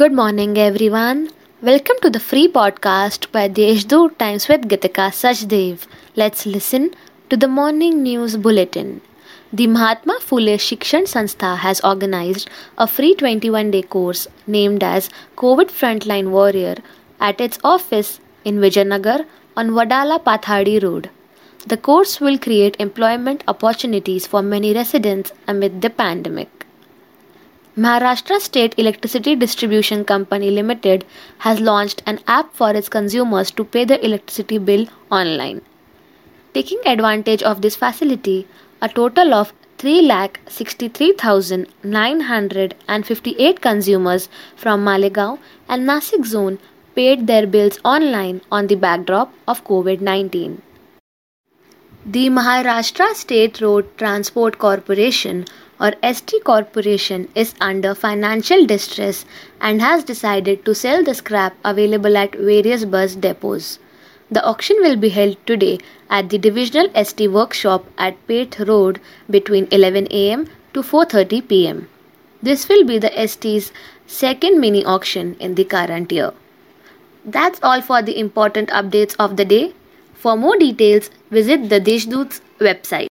Good morning, everyone. Welcome to the free podcast by Deshdoot Times with Gitika Sachdev. Let's listen to the morning news bulletin. The Mahatma Phule Shikshan Sanstha has organized a free 21 day course named as COVID Frontline Warrior at its office in Vijayanagar on Wadala Pathardi Road. The course will create employment opportunities for many residents amid the pandemic. Maharashtra State Electricity Distribution Company Limited has launched an app for its consumers to pay their electricity bill online. Taking advantage of this facility, a total of 3,63,958 consumers from Malegaon and Nasik zone paid their bills online on the backdrop of COVID 19. The Maharashtra State Road Transport Corporation or ST Corporation is under financial distress and has decided to sell the scrap available at various bus depots. The auction will be held today at the divisional ST workshop at Peth Road between 11 am to 4:30 pm. This will be the ST's second mini auction in the current year. That's all for the important updates of the day. For more details, visit the Deshdoot's website.